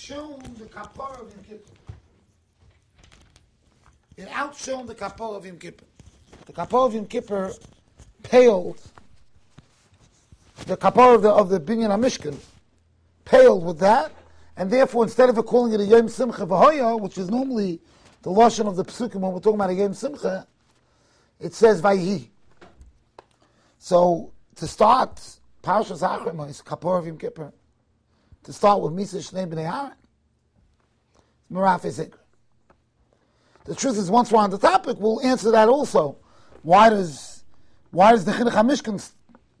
outshone the kapara of Yom Kippur. It outshone the kapara of Yom Kippur. The kapara of Yom Kippur paled the kapara of the, of the Binyan HaMishkan paled with that, and therefore instead of calling it a Yom Simcha V'hoya, which is normally the lashon of the psukim when we're talking about a Yom Simcha, it says Vayhi. So to start Parshas Achrim is Kapor of Yom Kippur. To start with Misa Shnei B'nei Aaron. Maraf Zikr. The truth is, once we're on the topic, we'll answer that also. Why does why does the Chinuch HaMishkan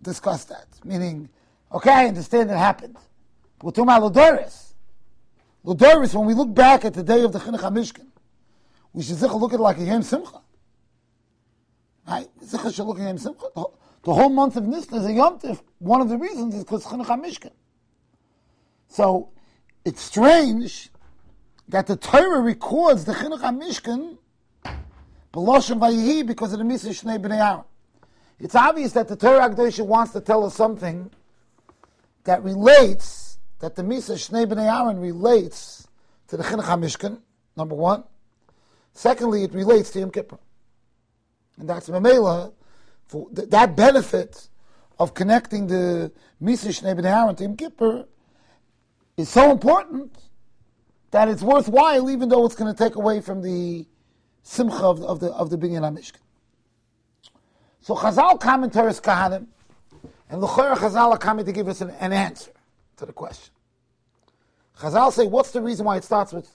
discuss that? Meaning, okay, I understand it happened. We're talking about when we look back at the day of the Chinuch HaMishkan, we should look at it like a Yom Simcha. Right? Zichar should look at Yom Simcha. The whole month of Nisan is a Yom Tif. One of the reasons is because Chinuch HaMishkan. So, it's strange that the Torah records the Chinuch HaMishkan B'Loshem Vayihi because of the Misa Shnei B'nei Aaron. It's obvious that the Torah Akdosha wants to tell us something that relates, that the Misa Shnei B'nei Aaron relates to the Chinuch HaMishkan, number one. Secondly, it relates to Yom Kippur. And that's Mamela, for th- that benefit of connecting the Misa Shnei B'nei Aaron to Yom Kippur is so important that it's worthwhile, even though it's going to take away from the simcha of, of the of the binyan hamishkan. So Chazal commentaries Kahanim, and L'chor Chazal are coming to give us an, an, answer to the question. Chazal say, what's the reason why it starts with?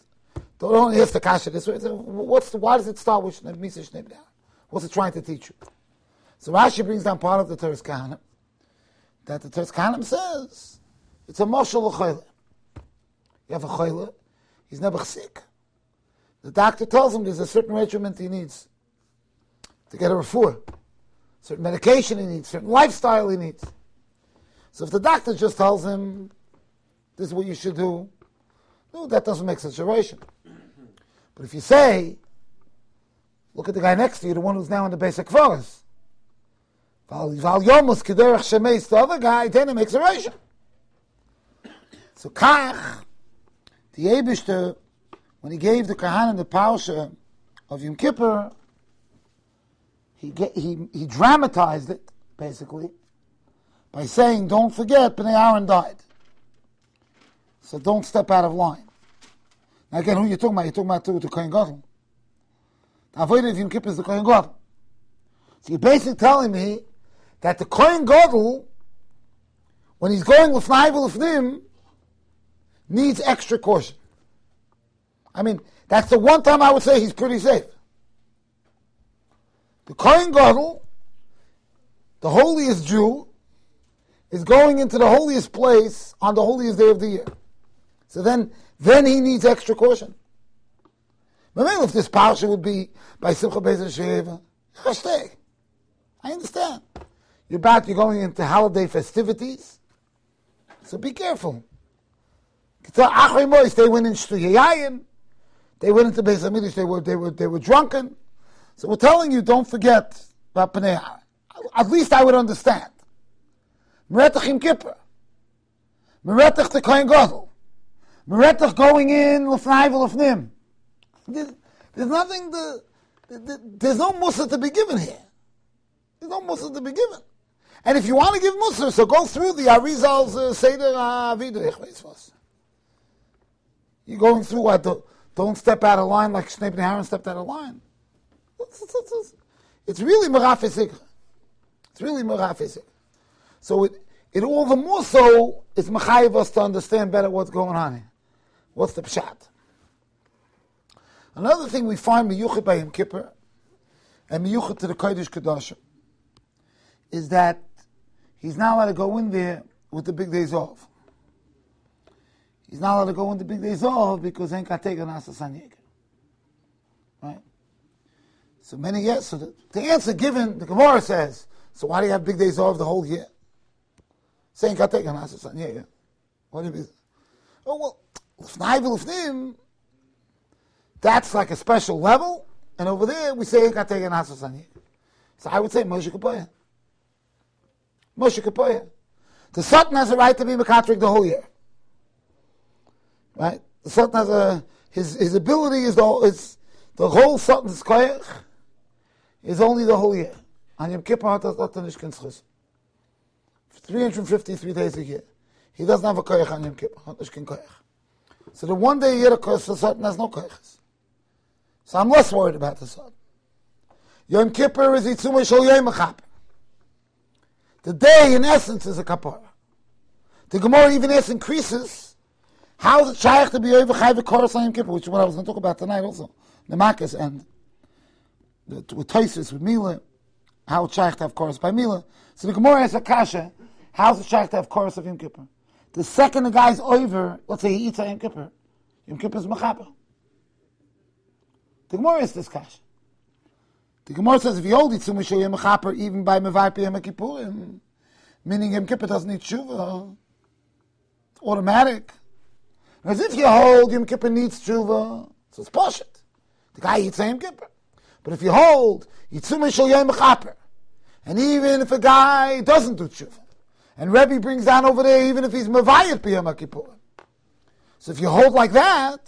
Don't only ask the kasha this way. What's the, why does it start with Misa What's it trying to teach you? So Rashi brings down part of the Toras Kohanim, that the Toras Kohanim says it's a moshel l'choyle. You have a choyle, he's never sick. The doctor tells him there's a certain regimen he needs to get a refuah, certain medication he needs, certain lifestyle he needs. So if the doctor just tells him this is what you should do, no, that doesn't make situation. But if you say, look at the guy next to you, the one who's now in the basic forest. The other guy, then it makes a ration. So Kach, the Abishter, when he gave the Kahanim the Parsha of Yom Kippur, he, he, he dramatized it, basically, by saying, don't forget, Bnei Aaron died. So don't step out of line. Now again, who you talking about? You're talking about the Kohen Gadol. The Avodah of Yom Kippur is the Kohen Gadol. So you're basically telling me that the Kohen Gadol, when he's going with Naivel Lefnim, needs extra caution. I mean, that's the one time I would say he's pretty safe. The Kohen Gadol, the holiest Jew, is going into the holiest place on the holiest day of the year. So then, then he needs extra caution. Maybe if this parsha would be by Simcha Beis Sheva, I understand. You're about you're going into holiday festivities, so be careful. They went into Yayim, they went into Beis Hamidrash, they were they were they were drunken. So we're telling you, don't forget about Pnei At least I would understand. Meretach Yom Kippur, Meretach the Kohen Gadol, Meretach going in Lefnai Lefnim. There's, there's nothing to, there's no musa to be given here. There's no musa to be given. And if you want to give musa, so go through the Arizal's uh, Seder Avodah. You're going through what? Don't step out of line like Shnei Aaron stepped out of line. It's, it's, it's, it's really Merafisik. It's really Merafisik. So it, it all the more so is Machayev us to understand better what's going on here. What's the pshat? Another thing we find miyuchet by Yom Kippur and miyuchet to the Kodesh Kedoshim is that he's not allowed to go in there with the big days off. He's not allowed to go in the big days off because ain't got taken as a Right? So many yes. So the, the, answer given, the Gemara says, so why do you have big days off the whole year? Saying got taken as a What do you mean? Oh well, lifnai that's like a special level, and over there we say got taken as a So I would say Moshe Kapoya. Moshe Kapoya. The Satan has a right to be Mekatrik the whole year. Right? The Satan has a his his ability is the is the whole Satan's koyach is only the whole year. On Yom Kippur hat das Satan nicht kein 353 days a year. He doesn't have a koyach on Yom Kippur. Koyach. So the one day a year, of course, the Satan has no koyachs. So I'm less worried about the Satan. Yom Kippur is Yitzumah Shal Yom The day, in essence, is a kapara. The Gemara even asks increases. How is it shaykh to be over chayv koros on Yom Kippur, which is what I was going to talk about tonight also. The Makkos and the, with Toisus, with Mila, how it's shaykh to have chorus by Mila. So the Gemara asks a kasha, how is it shaykh to have chorus of Yom Kippur? The second the guy's over, let's say he eats a Yom Kippur, Yom Kippur is mechaber. The Gemara is this kasha. The Gemara says if you hold Yitzum Mishal Yom Chaper even by Mevai Yom Kippurim, meaning Yom Kippur doesn't need tshuva, automatic. As if you hold Yom Kippur needs tshuva, so it's poshut. The guy eats Yom Kippur. But if you hold Yitzum Mishal Yom Chaper, and even if a guy doesn't do tshuva, and Rebbe brings down over there even if he's Mevayat Yom Kippurim, so if you hold like that,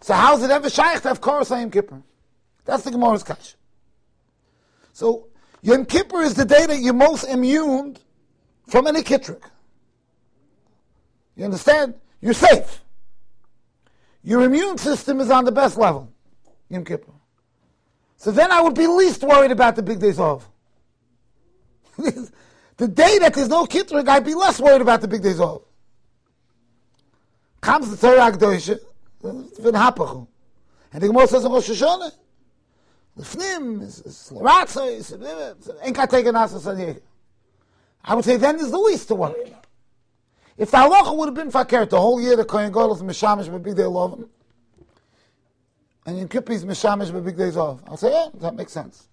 so how's it ever shaykh to have Korah Yom Kippur? That's the Gemara's kasha. So Yom Kippur is the day that you're most immune from any kitrik. You understand? You're safe. Your immune system is on the best level. Yom Kippur. So then I would be least worried about the big days off. the day that there's no kitrik, I'd be less worried about the big days off. Comes the Torah Akdosha, been hapachu. And the Gemara says in Rosh Hashanah, Lefnim, Ratzo, ain't eh, eh, got taken Asas I would say then is the least to worry about. If the halacha would have been fakir the whole year, the Kohen Gadol is mishamish b'big day love and Yom Kippur is mishamish b'big days off. I'll say, yeah, that makes sense.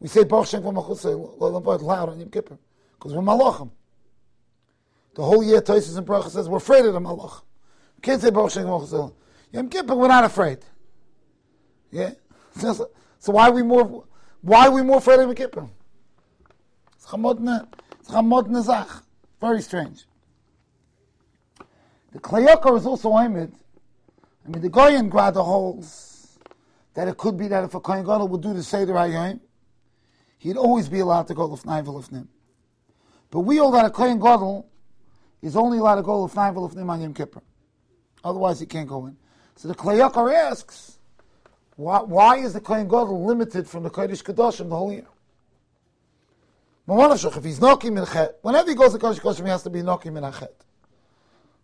We say Baruch Shem V'machusay, loud on Yom Kippur, because we're malachim. The whole year, Tosis and Baruch says we're afraid of the malach. can't say Baruch Shem V'machusay. Yom Kippur, we're not afraid. Yeah. So why are we more why are we more afraid of Yom Kippur? It's chamodne, it's. Very strange. The Kli Yakar is also aimed. I mean, the Goyen Grada holds that it could be that if a Kohen Gadol would do the Seder Hayom, he'd always be allowed to go Lefnai V'Lefnim. But we all that a Kohen Gadol is only allowed to go Lefnai V'Lefnim on Yom Kippur. Otherwise, he can't go in. So the Kli Yakar asks, why, why is the Kohen Gadol limited from the Kodesh Kedoshim the whole year? If he's knocking minchet, whenever he goes to Kodesh Kedoshim, he has to be knocking in.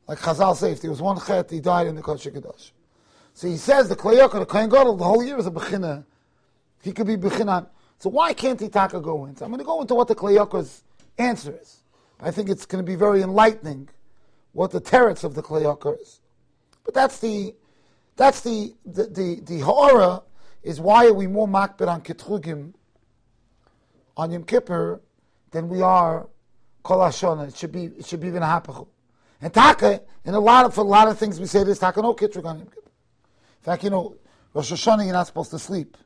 Like Chazal says, if there was one chet, he died in the Kodesh Kedoshim. So he says the Kli Yakar, the Kohen Gadol, the whole year is a bechina. He could be bechina. So why can't he taka go into? I'm going to go into what the Kli Yakar's answer is. I think it's going to be very enlightening what the terrors of the Kli Yakar is. But that's the that's the the the, the horror is why are we more makbid on Ketrugim on Yom Kippur than we are Kol. It should be it should be even hapachu. And Taka, in a lot of for a lot of things we say this Taka no Kitrug on Kippur. In fact, you know Rosh Hashanah you're not supposed to sleep.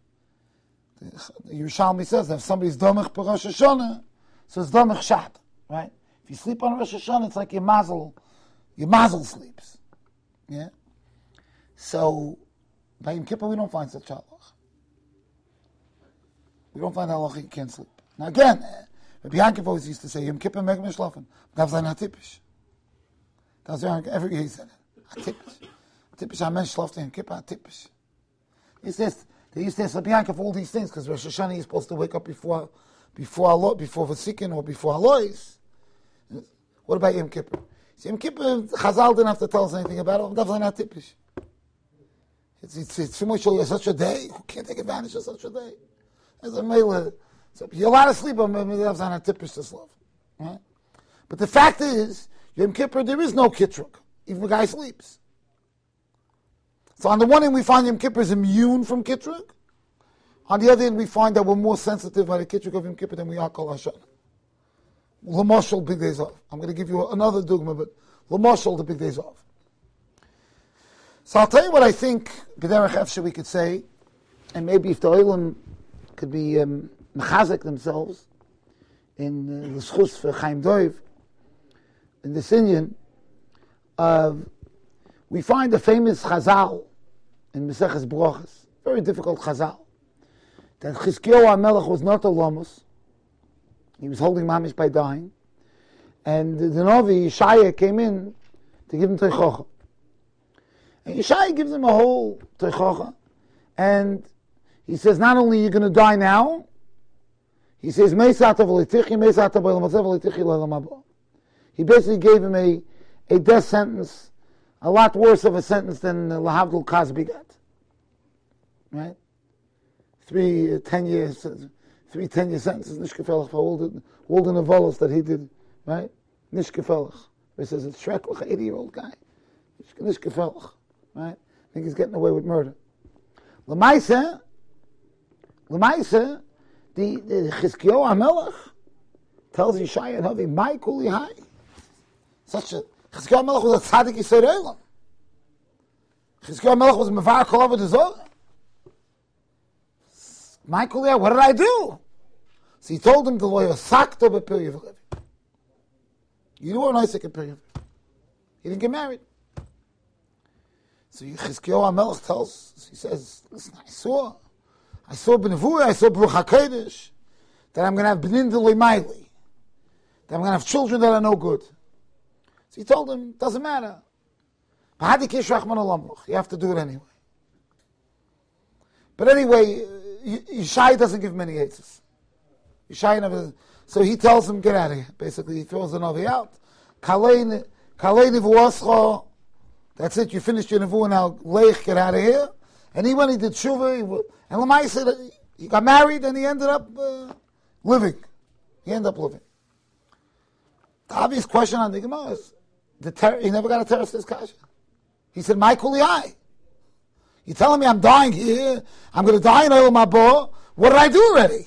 Yerushalmi says that if somebody's domich per Rosh Hashanah, so it's domich shat, right? If you sleep on Rosh Hashanah, it's like your mazel, your mazel sleeps. Yeah. So, by Yom Kippur, we don't find such halach. We don't find halach you can't sleep. Now again, Rabbi Yankov always used to say, Yom Kippur meg mishlafen. Das ist ein Atipish. Das ist every it. Atipish. Atipish, ein Mensch schläft in Yom Kippur, Atipish. He says, they used to ask Rabbi all these things, because Rosh Hashanah is supposed to wake up before, before Allah, before Vasikin or before Alois. What about Yom Kippur? See, Yom Kippur, Chazal didn't have to tell us anything about it. That's not typish. It's, it's, it's too much such a day. Who can't take advantage of such a day? As a mele. So you're allowed to sleep, but that's not a typish to love. Right? But the fact is, Yom Kippur, there is no kitruk. Even if a guy sleeps. So on the one hand, we find Yom Kippur is immune from kitruk. On the other hand, we find that we're more sensitive by the kitruk of Yom Kippur than we are Kol Hashanah. Lamoshal, big days off. I'm going to give you another dogma, but Lamoshal, the big days off. So I'll tell you what I think Efshe we could say, and maybe if the Oilam could be um, themselves in uh, the schus for Chaim Doiv, in this Indian of we find a famous Chazal in Meseches Brochas, very difficult Chazal, that Chizkiyahu HaMelech was not a Lomus. He was holding Mamish by dying. And the Novi, Yeshaya, came in to give him Teichocha. And Yeshaya gives him a whole Teichocha. And he says, not only are you going to die now, he says, He basically gave him a, a death sentence, a lot worse of a sentence than Lahavdul Cosby got. Right? Three uh, ten years, three ten year sentences, Nishkefelach for all the, all the novellas that he did, right? Nishkefelach. He says, it's Shreklach, 80 year old guy. Nishkefelach, right? I think he's getting away with murder. Lamaisa, Lamaisa, the, the HaMelech tells Yeshaya and Havi, my high. Such a, Chizkiyahu HaMelech was a tzaddik Yisrael Elam. Chizkiyahu HaMelech was mevar kol over the Zohar. My kuli what did I do? So he told him the lawyer, sakto bepil yivlevi. You nice like a period. He didn't get married. So Chizkiyahu HaMelech tells, he says, listen, I saw I saw B'nevuah, I saw Baruch HaKodesh, that I'm going to have B'nin Maili, that I'm going to have children that are no good. So he told him, doesn't matter. You have to do it anyway. But anyway, Yishai doesn't give many answers. Yishai never. So he tells him, get out of here. Basically, he throws the Navi out. That's it. You finished your nevuah now. Leich, get out of here. And he went, he did tshuva, he, and Lamai said he got married and he ended up uh, living. He ended up living. The obvious question on the Gemara is, ter- he never got a terrorist kasha. He said, my kuliyai. You're telling me I'm dying here, I'm going to die in Olam Haba, what did I do already?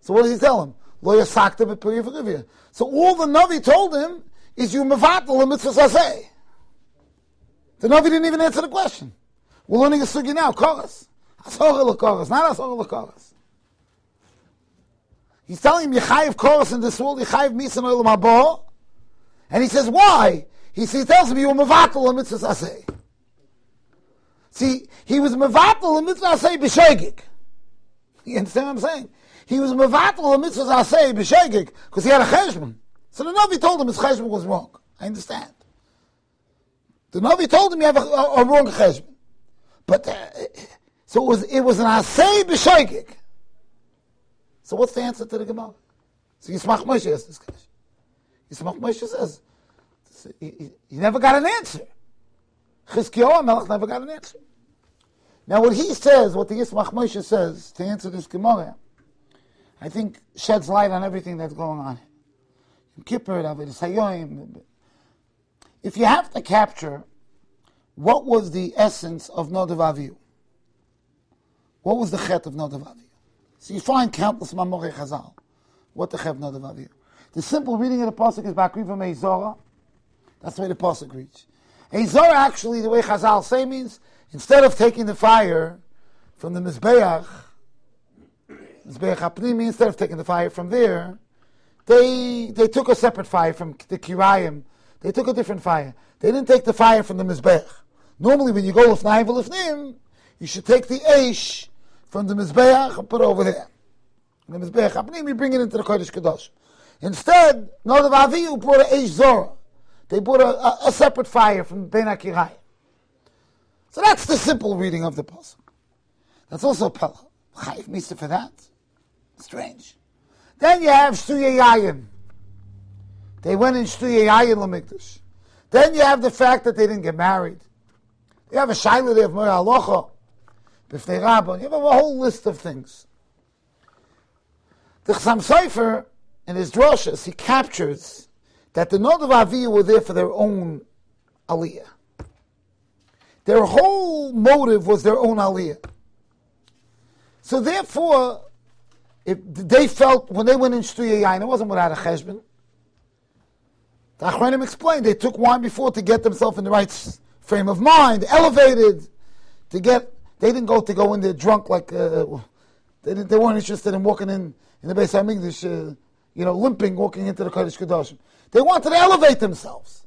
So what did he tell him? Lo yasakta So all the Navi told him is you mevatel the mitzvah The Navi didn't even answer the question. We're learning a sugi now, chorus. Asora l'chorus, not asora l'chorus. He's telling him you Yechayev chorus in this world, Yechayev misan olam habo, and he says, why? He, he tells him, you were mevatel mitzvah asay. See, he was mevatel mitzvah asay b'shegik. You understand what I'm saying? He was mevatel mitzvah asay b'shegik, because he had a cheshbon. So the Navi told him his cheshbon was wrong. I understand. The Navi told him you have a, a, a wrong cheshbon. But uh, so it was it was an asay b'shoigig. So what's the answer to the Gemara? So Yismach Moshe asks this question. Yismach Moshe says he, he, he, never got an answer. Chizkiyahu Melech never got an answer. Now what he says, what the Yismach Moshe says to answer this Gemara, I think sheds light on everything that's going on. If you have to capture what was the essence of Nodav Avihu? What was the chet of Nodav Avihu? So you find countless Mamorei Chazal. What the chet of Nodav Avihu? The simple reading of the pasuk is Bakri from Eizora. That's the way the pasuk reads. Eizora actually, the way Chazal say means instead of taking the fire from the Mizbeach, Mizbeach Apnimi, instead of taking the fire from there, they they took a separate fire from the Kirayim. They took a different fire. They didn't take the fire from the Mizbeach. Normally, when you go lifnayim v'lifnim, you should take the eish from the mizbeach and put it over there. The mizbeach happening, you bring it into the kodesh kadosh. Instead, Nodav Avihu brought an eish zora. They brought a, a, a separate fire from Ben Akirai. So that's the simple reading of the pasuk. That's also Pella. Chayiv Misa for that. Strange. Then you have Shtuya Yayin. They went in Shtuya Yayin Lamikdash. Then you have the fact that they didn't get married. You have a shaila there of Moya Alocha, Bifnei Rabban. You have a whole list of things. The Chassam Sofer, in his droshes, he captures that the of Aviyah were there for their own aliyah. Their whole motive was their own aliyah. So therefore, if they felt when they went in Shtuya Yain, it wasn't without a cheshbon. The Achronim explained they took wine before to get themselves in the right frame of mind, elevated to get. They didn't go to go in there drunk like uh, they They weren't interested in walking in in the Beis Hamikdash, uh, you know, limping, walking into the Kodesh Kedoshim. They wanted to elevate themselves.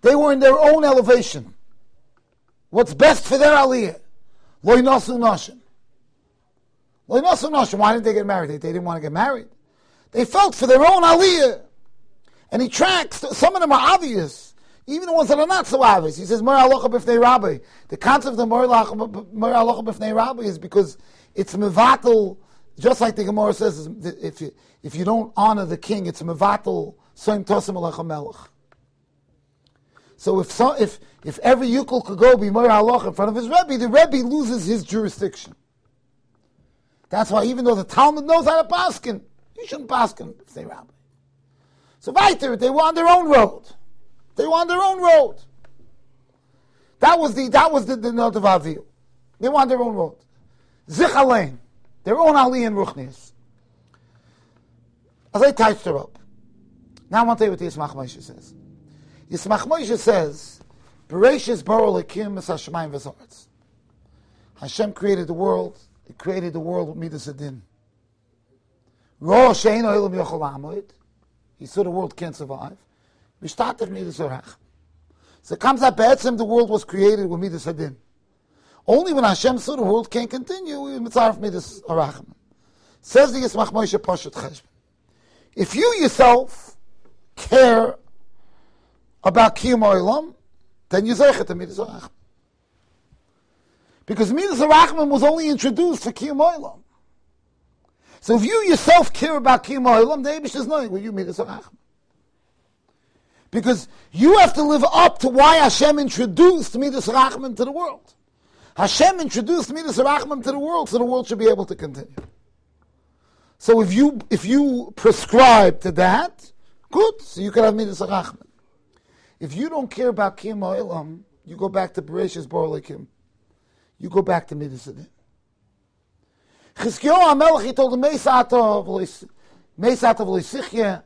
They were in their own elevation. What's best for their aliyah. Loy nasu nashim. Loy nasu nashim. Why didn't they get married? They, they didn't want to get married. They felt for their own aliyah. And he tracks, some of them are obvious. Even the ones that are not so obvious. He says, Mer alocha b'fnei rabbi. The concept of Mer alocha b'fnei rabbi is because it's mevatel, just like the Gemara says, if you, if you don't honor the king, it's mevatel soim tosim melech. So if so, if if every yukul could go be Mer alocha in front of his rebbe, the rebbe loses his jurisdiction. That's why even though the Talmud knows how to paskin, you shouldn't paskin b'fnei rabbi. So weiter, they were on their own road. They were on their own road. That was the that was the, the note of Avil. They were on their own road. Zichalein, their own Ali and Ruchnis. As I touched her up. Now I want to tell you what the Yismach Moshe says. Yismach Moshe says, Bereshis Baro Lekim Es Hashemayim V'Zoretz. Hashem created the world. He created the world with Midas Adin. Ro Shein Oilam Yochol Amoid. He saw the world can't survive. Mishtatev Midas Orach. So it comes out Be'etzim, the world was created with Midas Adin. Only when Hashem saw the world can't continue, we mitzaref Midas Orach. Says the Yismach Moshe Poshet Cheshbon. If you yourself care about Kiyum Oilam, then you zeichet to Midas Orach. Because Midas Orachman was only introduced for Kiyum Oilam. So if you yourself care about Kiyum Oilam, the Abish is knowing what you Midas Orachman. Because you have to live up to why Hashem introduced Midas Rachman to the world. Hashem introduced Midas Rachman to the world so the world should be able to continue. So if you if you prescribe to that, good, so you can have Midas Rachman. If you don't care about Kim Oilam, you go back to Bereshis Borlikim. You go back to Midas Adin. Chizkiyahu HaMelech, he told him, Meisatov Meisatov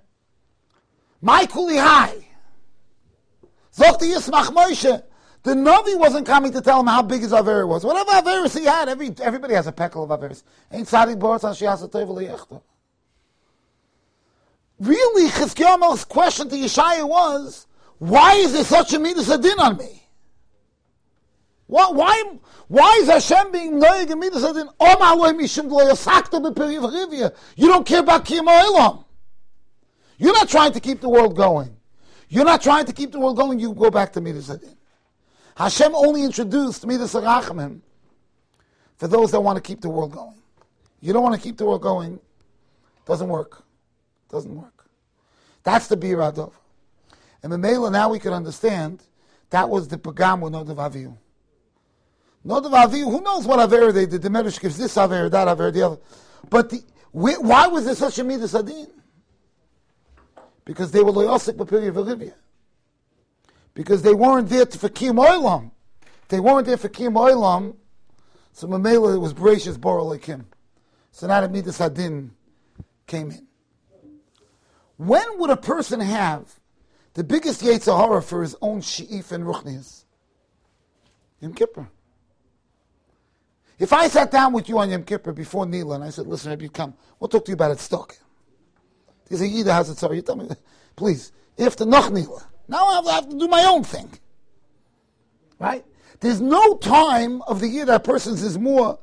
My kuli high. Zocht Yismach Moshe. The Navi wasn't coming to tell him how big his Aver was. Whatever Averis he had, every, everybody has a peckle of Averis. Ain't Sadi Boris on Shiasa Really, Chizkiyamel's question to Yeshaya was, why is there such a midas adin on me? Why, why, why is Hashem being noig and midas adin? You don't care about Kiyam You're not trying to keep the world going. You're not trying to keep the world going, you go back to Midas Adin. Hashem only introduced Midas Arachmim for those that want to keep the world going. You don't want to keep the world going, doesn't work. Doesn't work. That's the Bir Adov. And Mamela, now we can understand that was the Pagam with Nodav Avihu. Nodav Avihu, who knows what Aver they did? The Medrash gives this Aver, that Aver, the other. But the, why was there such a Midas Adin? because they were loyosik b'piri v'livya. Because they weren't there for kim oilam. They weren't there for kim oilam. So Mamela was gracious borolikim. So now the midas hadin came in. When would a person have the biggest Yetzirah for his own she'if and ruchnias? Yom Kippur. If I sat down with you on Yom Kippur before Nila and I said, listen, Rabbi, come, we'll talk to you about it stock. There's a Yida has a tzara. You tell me, please. If the Nochnila. Now I have to do my own thing. Right? There's no time of the year that person's is more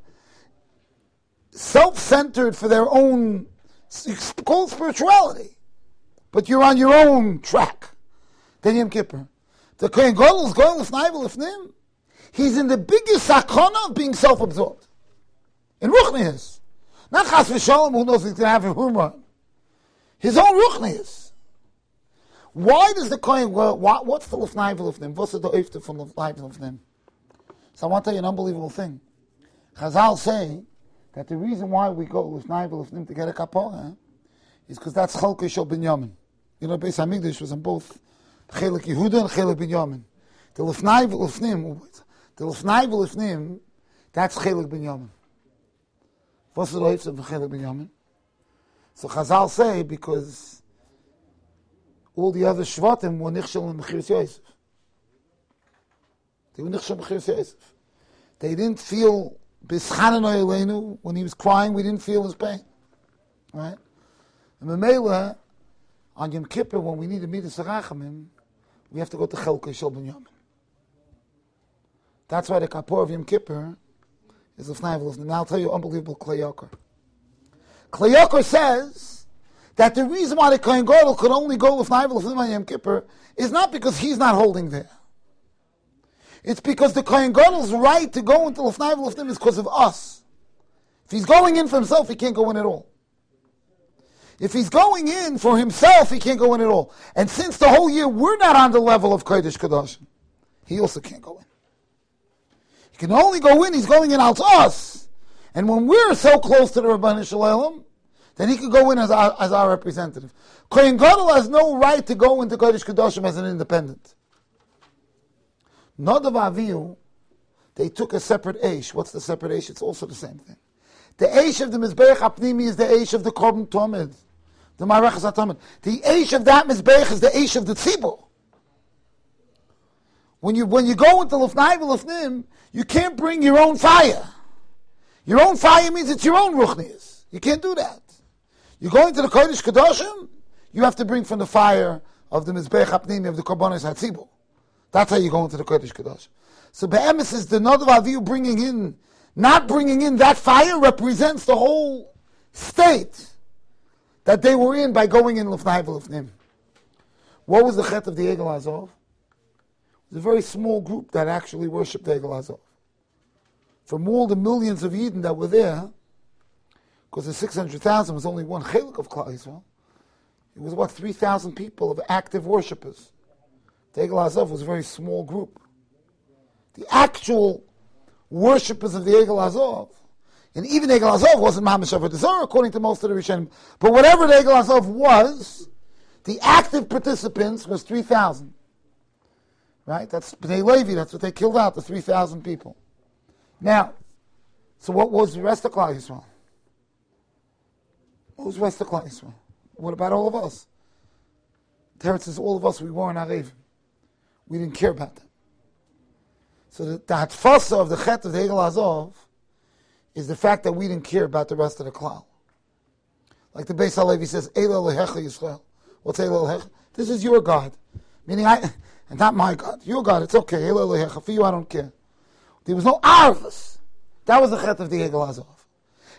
self-centered for their own called spirituality. But you're on your own track. Then Yom Kippur. The Kohen Gadol is going lifnai He's in the biggest sakona of being self-absorbed. In Ruchnias. Not Chas v'shalom who knows he's going to have a humor. His own ruchnius. Why does the Kohen, well, what, what's the lefnai v'lefnim? What's the oifta from lefnai v'lefnim? So I want to tell you an unbelievable thing. Chazal say that the reason why we go lefnai v'lefnim to get a kapora is because that's chalke shel binyamin. You know, Beis Hamikdash was on both chelik Yehuda and chelik binyamin. The lefnai v'lefnim, the lefnai v'lefnim, that's chelik binyamin. What's the oifta of chelik binyamin? So Chazal say because all the other Shvatim were Nichshel and Mechiris Yosef. They were Nichshel and Mechiris Yosef. They didn't feel Bischanan Elenu when he was crying. We didn't feel his pain, right? And Mamela on Yom Kippur when we need to meet the Sarachamim, we have to go to Chelke Shel Binyamin. That's why the Kapor of Yom Kippur is Lefnai V'Lefnim. Now I'll tell you unbelievable Kli Yakar. Kleyokar says that the reason why the Kohen Gadol could only go Lefnai V'Lefnim on Yom Kippur is not because he's not holding there. It's because the Kohen Gadol's right to go into Lefnai V'Lefnim is because of us. If he's going in for himself, he can't go in at all. If he's going in for himself, he can't go in at all. And since the whole year we're not on the level of Kodesh Kadosh, he also can't go in. He can only go in, he's going in out to us. And when we're so close to the Rabban Shalom, then he could go in as our, as our representative. Kohen Gadol has no right to go into Kodesh Kadoshim as an independent. Nadav Avihu, they took a separate Aish. What's the separate Aish? It's also the same thing. The Aish of the Mizbeach Apnimi is the Aish of the Korban Tomid, the Marechas Atomid. The Aish of that Mizbeach is the Aish of the Tzibur. When you, when you go into Lufnai Lufnim, you can't bring your own fire. Your own fire means it's your own Ruchnias. You can't do that. You go into the Kodesh Kedoshim, you have to bring from the fire of the Mizbeach Apnimi of the Korbanos HaTzibur. That's how you go into the Kodesh Kedoshim. So Be'emes is the Nod of Aviyu bringing in not bringing in that fire represents the whole state that they were in by going in Lufnai Lufnim. What was the chet of the Egel Azov? It was a very small group that actually worshipped Egel Azov. From all the millions of Eden that were there, because the 600,000 was only one chelik of Klal Yisrael, it was about 3,000 people of active worshippers. The Egel Azov was a very small group. The actual worshippers of the Egel Azov. And even Egel Azov wasn't Mamash Avodah according to most of the Rishonim. But whatever the Egel Azov was, the active participants was 3,000. Right? That's Bnei Levi, that's what they killed out, the 3,000 people. Now, so what was the rest of Klal Yisrael? The rest of Klal Yisrael? What about all of us? Teretz says all of us, we weren't Arevim. We didn't care about them. So the, the hatfasa of the chet of the Egel Azov is the fact that we didn't care about the rest of the klal. Like the Beis Halevi says, Eila lehecha Yisrael. What's Eila lehecha? This is your God. Meaning I, and not my God. Your God, it's okay. Eila lehecha. For you, I don't care. There was no arvus. That was the chet of the Egel Azov.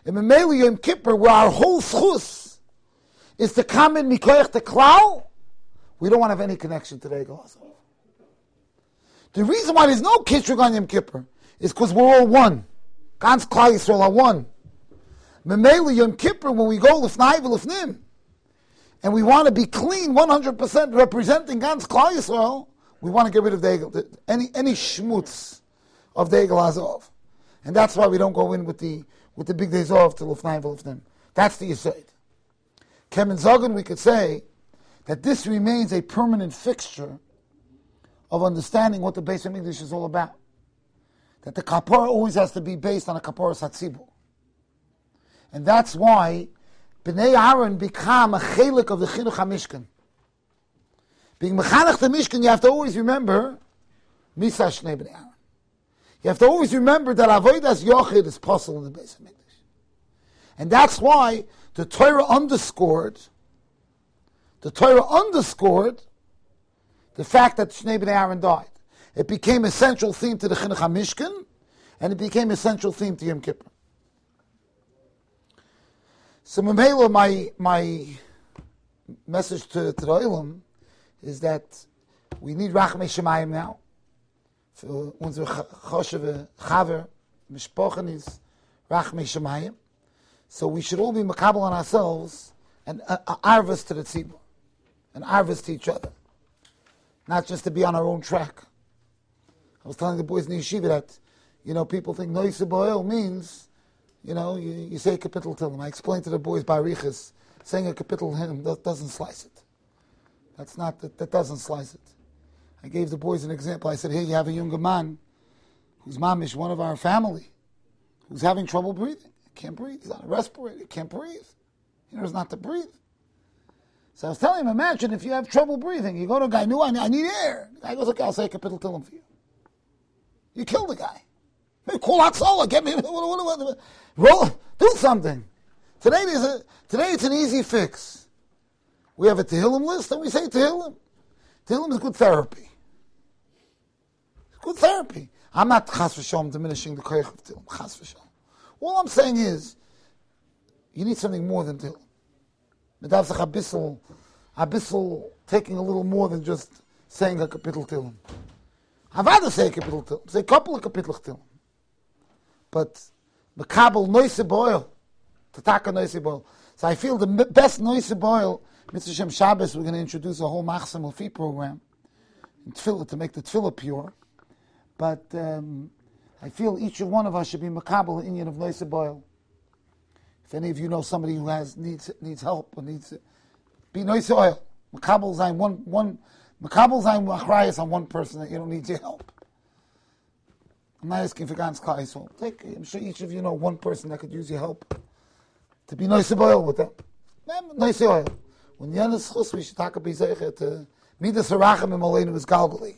In Memeli Yom Kippur, where our whole schus is to come in mikoyach the klal, we don't want to have any connection to the Egel. The reason why there's no Kishrug on Yom Kippur is because we're all one. God's Klal Yisrael are one. Memele Yom Kippur, when we go Lefnai V'Lefnim, and we want to be clean 100% representing God's Klal Yisrael, we want to get rid of the, any, any schmutz of the Egel Azov. And that's why we don't go in with the, with the big days off to Lefnai V'Lefnim. That's the Yisrael. Kemen Zogan, we could say that this remains a permanent fixture of understanding what the base of English is all about. That the kapara always has to be based on a kapara satzibu. And that's why Bnei Aaron become a chelik of the Chinuch HaMishkan. Being mechanech the Mishkan, you have to always remember Misa Shnei Bnei Aaron. You have to always remember that Avodas Yochid is possible in the base of English. And that's why the Torah underscored, the Torah underscored the fact that Shnei B'nai Aaron died. It became a central theme to the Chinuch HaMishkan, and it became a central theme to Yom Kippur. So, my, my message to, to the Olam is that we need Rachmei Shemayim now. Für unsere Choshev Chaver, Mishpochen is Rachmei Shemayim. So we should all be makabel on ourselves and uh, uh, arvus to the tzibur, and arvus to each other not just to be on our own track. I was telling the boys in the yeshiva that, you know, people think noise boil means, you know, you, you say a capital to them. I explained to the boys by Riches, saying a capital him that doesn't slice it. That's not, that, that doesn't slice it. I gave the boys an example. I said, here you have a younger man whose mom is one of our family, who's having trouble breathing. Can't breathe. He's on a respirator. He Can't breathe. He knows not to breathe. So I was telling him, imagine if you have trouble breathing, you go to a guy, no, I need, I need air. The guy goes, okay, I'll say a capital him for you. You kill the guy. Hey, call Hatzola, get me, roll, do something. Today, a, today it's an easy fix. We have a Tehillim list and we say Tehillim. Tehillim is good therapy. Good therapy. I'm not chas v'shalom diminishing the koyach of Tehillim. Chas v'shalom. All I'm saying is, you need something more than Tehillim. Medavzach abyssal, abyssal, taking a little more than just saying a kapitel Tehillim. Rather say a kapitel Tehillim. Say a couple of kapitel Tehillim. But Makabel noise boil. Tataka noise boil. So I feel the best noise Mr. Shem Shabbos, we're going to introduce a whole Machsam fee program in Tefillah to make the Tefillah pure. But um, I feel each of one of us should be Makabel in Indian of noise boil. If any of you know somebody who has needs needs help or needs be noise oil, Makabel Zain one one Makabel Zain on one person that you don't need your help. I'm not asking for God's so take. I'm sure each of you know one person that could use your help to be oil with them. Nice oil. When the end is we should talk about to eh, midas harachim im aleinu is galgali.